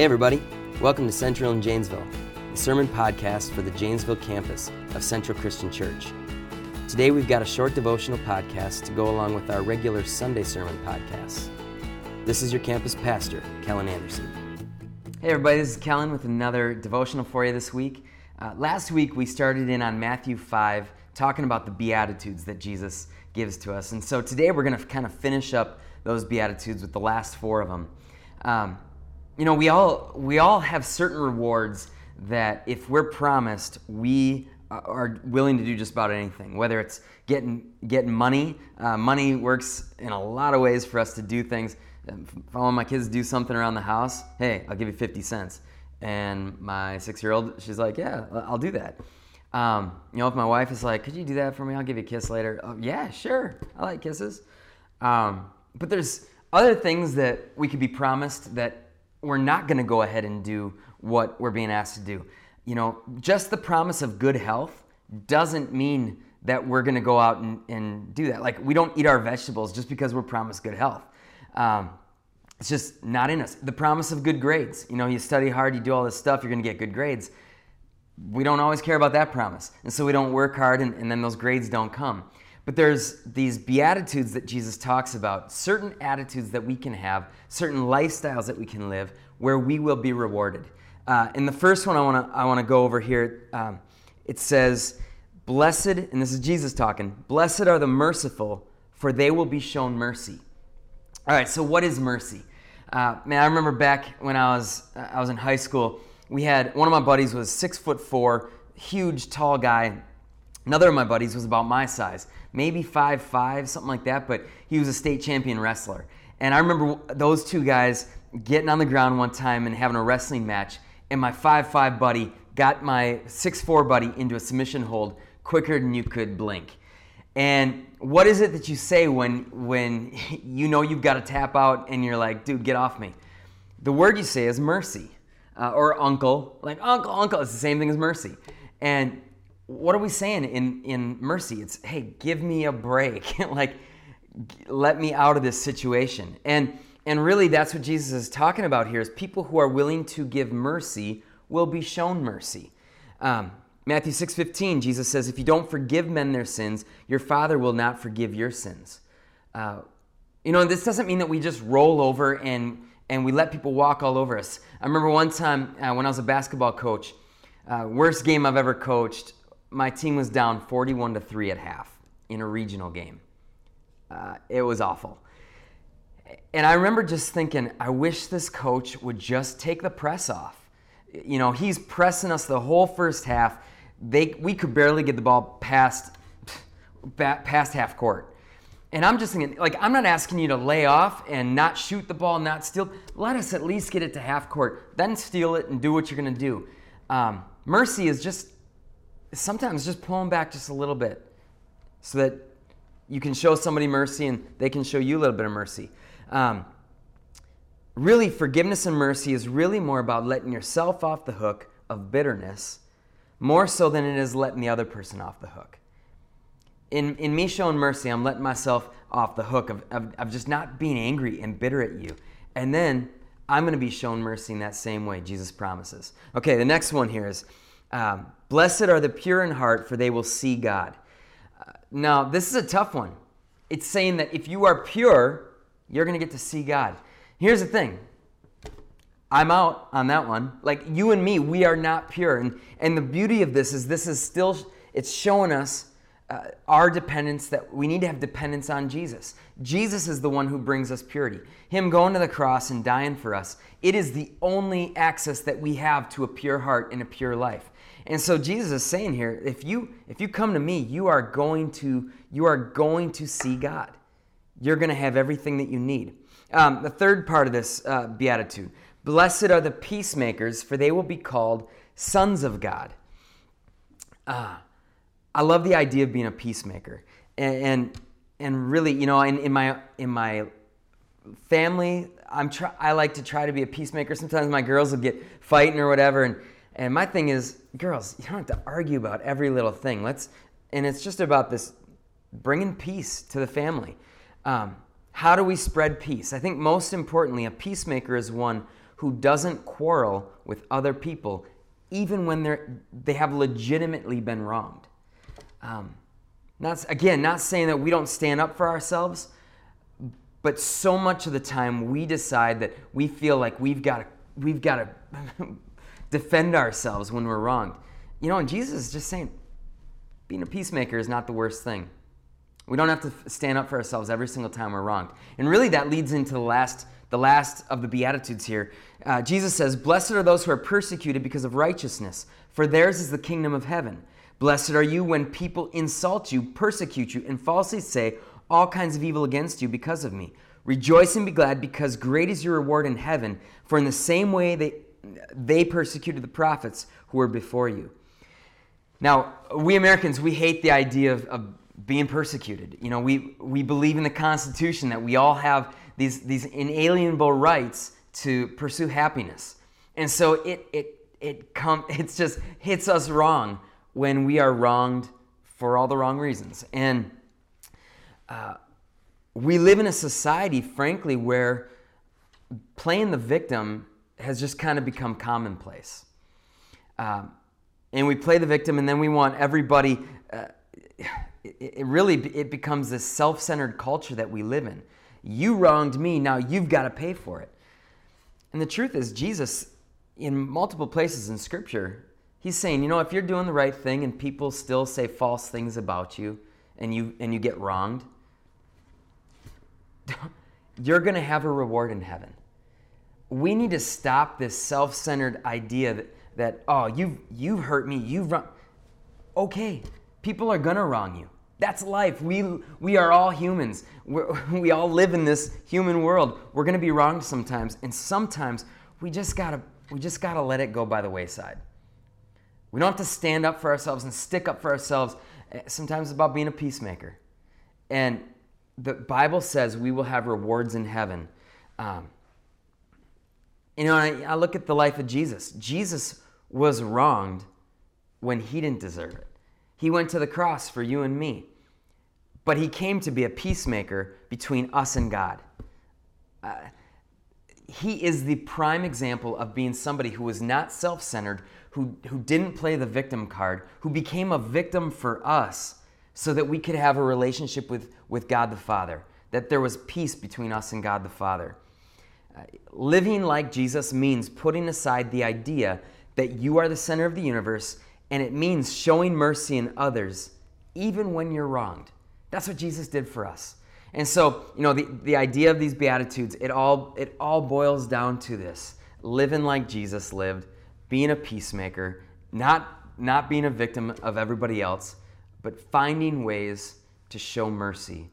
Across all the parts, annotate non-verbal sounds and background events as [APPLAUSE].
Hey, everybody. Welcome to Central in Janesville, the sermon podcast for the Janesville campus of Central Christian Church. Today, we've got a short devotional podcast to go along with our regular Sunday sermon podcasts. This is your campus pastor, Kellen Anderson. Hey, everybody, this is Kellen with another devotional for you this week. Uh, last week, we started in on Matthew 5, talking about the Beatitudes that Jesus gives to us. And so today, we're going to kind of finish up those Beatitudes with the last four of them. Um, you know, we all, we all have certain rewards that if we're promised, we are willing to do just about anything. Whether it's getting getting money, uh, money works in a lot of ways for us to do things. If I want my kids to do something around the house, hey, I'll give you 50 cents. And my six-year-old, she's like, yeah, I'll do that. Um, you know, if my wife is like, could you do that for me? I'll give you a kiss later. Oh, yeah, sure. I like kisses. Um, but there's other things that we could be promised that we're not going to go ahead and do what we're being asked to do. You know, just the promise of good health doesn't mean that we're going to go out and, and do that. Like, we don't eat our vegetables just because we're promised good health. Um, it's just not in us. The promise of good grades. You know, you study hard, you do all this stuff, you're going to get good grades. We don't always care about that promise. And so we don't work hard, and, and then those grades don't come. But there's these beatitudes that Jesus talks about, certain attitudes that we can have, certain lifestyles that we can live where we will be rewarded. Uh, and the first one I want to I want to go over here. Um, it says, "Blessed," and this is Jesus talking. "Blessed are the merciful, for they will be shown mercy." All right. So what is mercy? Uh, man, I remember back when I was uh, I was in high school. We had one of my buddies was six foot four, huge, tall guy. Another of my buddies was about my size, maybe five five, something like that. But he was a state champion wrestler. And I remember those two guys getting on the ground one time and having a wrestling match, and my five-five buddy got my six-four buddy into a submission hold quicker than you could blink. And what is it that you say when when [LAUGHS] you know you've got to tap out and you're like, dude, get off me? The word you say is mercy, uh, or uncle, like uncle, uncle. It's the same thing as mercy. And what are we saying in in mercy? It's hey, give me a break, [LAUGHS] like let me out of this situation. And and really, that's what Jesus is talking about here: is people who are willing to give mercy will be shown mercy. Um, Matthew 6:15, Jesus says, "If you don't forgive men their sins, your Father will not forgive your sins." Uh, you know, this doesn't mean that we just roll over and and we let people walk all over us. I remember one time uh, when I was a basketball coach, uh, worst game I've ever coached. My team was down 41 to three at half in a regional game. Uh, it was awful and I remember just thinking, I wish this coach would just take the press off. You know, he's pressing us the whole first half. They, we could barely get the ball past, past half court. And I'm just thinking, like, I'm not asking you to lay off and not shoot the ball, not steal. Let us at least get it to half court, then steal it and do what you're going to do. Um, mercy is just sometimes just pull them back just a little bit so that you can show somebody mercy and they can show you a little bit of mercy. Um, really, forgiveness and mercy is really more about letting yourself off the hook of bitterness, more so than it is letting the other person off the hook. In, in me showing mercy, I'm letting myself off the hook of, of, of just not being angry and bitter at you. And then I'm going to be shown mercy in that same way, Jesus promises. Okay, the next one here is um, Blessed are the pure in heart, for they will see God. Uh, now, this is a tough one. It's saying that if you are pure, you're going to get to see God. Here's the thing I'm out on that one. Like you and me, we are not pure. And, and the beauty of this is this is still, it's showing us uh, our dependence that we need to have dependence on Jesus. Jesus is the one who brings us purity. Him going to the cross and dying for us, it is the only access that we have to a pure heart and a pure life. And so Jesus is saying here, if you if you come to me, you are going to you are going to see God you're going to have everything that you need. Um, the third part of this uh, beatitude Blessed are the peacemakers, for they will be called sons of God. Uh, I love the idea of being a peacemaker. And, and, and really, you know, in, in, my, in my family, I'm try, I like to try to be a peacemaker. Sometimes my girls will get fighting or whatever. And, and my thing is, girls, you don't have to argue about every little thing. Let's, and it's just about this bringing peace to the family. Um, how do we spread peace? I think most importantly, a peacemaker is one who doesn't quarrel with other people, even when they're, they have legitimately been wronged. Um, not, again, not saying that we don't stand up for ourselves, but so much of the time we decide that we feel like we've got to, we've got to [LAUGHS] defend ourselves when we're wronged. You know, and Jesus is just saying, being a peacemaker is not the worst thing. We don't have to stand up for ourselves every single time we're wronged. And really, that leads into the last, the last of the Beatitudes here. Uh, Jesus says, Blessed are those who are persecuted because of righteousness, for theirs is the kingdom of heaven. Blessed are you when people insult you, persecute you, and falsely say all kinds of evil against you because of me. Rejoice and be glad, because great is your reward in heaven, for in the same way they, they persecuted the prophets who were before you. Now, we Americans, we hate the idea of, of being persecuted. You know, we, we believe in the Constitution that we all have these, these inalienable rights to pursue happiness. And so it, it, it, come, [LAUGHS] it just hits us wrong when we are wronged for all the wrong reasons. And uh, we live in a society, frankly, where playing the victim has just kind of become commonplace. Um, and we play the victim, and then we want everybody. Uh, it, it really it becomes this self-centered culture that we live in. You wronged me, now you've got to pay for it. And the truth is, Jesus, in multiple places in Scripture, he's saying, you know, if you're doing the right thing and people still say false things about you, and you and you get wronged, [LAUGHS] you're going to have a reward in heaven. We need to stop this self-centered idea that, that oh, you've you've hurt me, you've wrong. Okay, People are gonna wrong you. That's life. We, we are all humans. We're, [LAUGHS] we all live in this human world. We're gonna be wronged sometimes, and sometimes we just gotta we just gotta let it go by the wayside. We don't have to stand up for ourselves and stick up for ourselves. Eh, sometimes it's about being a peacemaker. And the Bible says we will have rewards in heaven. Um, you know, I, I look at the life of Jesus. Jesus was wronged when he didn't deserve it. He went to the cross for you and me. But he came to be a peacemaker between us and God. Uh, he is the prime example of being somebody who was not self centered, who, who didn't play the victim card, who became a victim for us so that we could have a relationship with, with God the Father, that there was peace between us and God the Father. Uh, living like Jesus means putting aside the idea that you are the center of the universe and it means showing mercy in others even when you're wronged. That's what Jesus did for us. And so, you know, the, the idea of these Beatitudes, it all, it all boils down to this living like Jesus lived, being a peacemaker, not, not being a victim of everybody else, but finding ways to show mercy.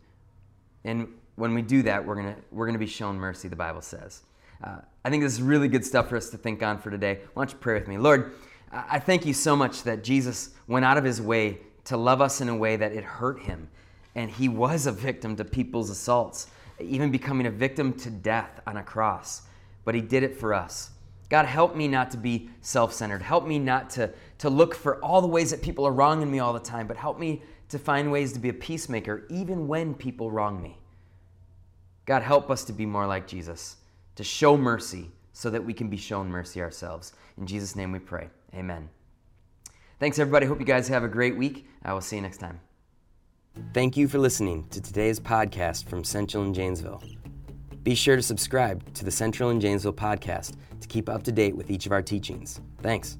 And when we do that, we're going we're gonna be shown mercy, the Bible says. Uh, I think this is really good stuff for us to think on for today. Why don't you pray with me? Lord, I thank you so much that Jesus went out of his way to love us in a way that it hurt him. And he was a victim to people's assaults, even becoming a victim to death on a cross. But he did it for us. God, help me not to be self centered. Help me not to, to look for all the ways that people are wronging me all the time, but help me to find ways to be a peacemaker even when people wrong me. God, help us to be more like Jesus, to show mercy so that we can be shown mercy ourselves. In Jesus' name we pray. Amen. Thanks, everybody. Hope you guys have a great week. I will see you next time. Thank you for listening to today's podcast from Central and Janesville. Be sure to subscribe to the Central and Janesville podcast to keep up to date with each of our teachings. Thanks.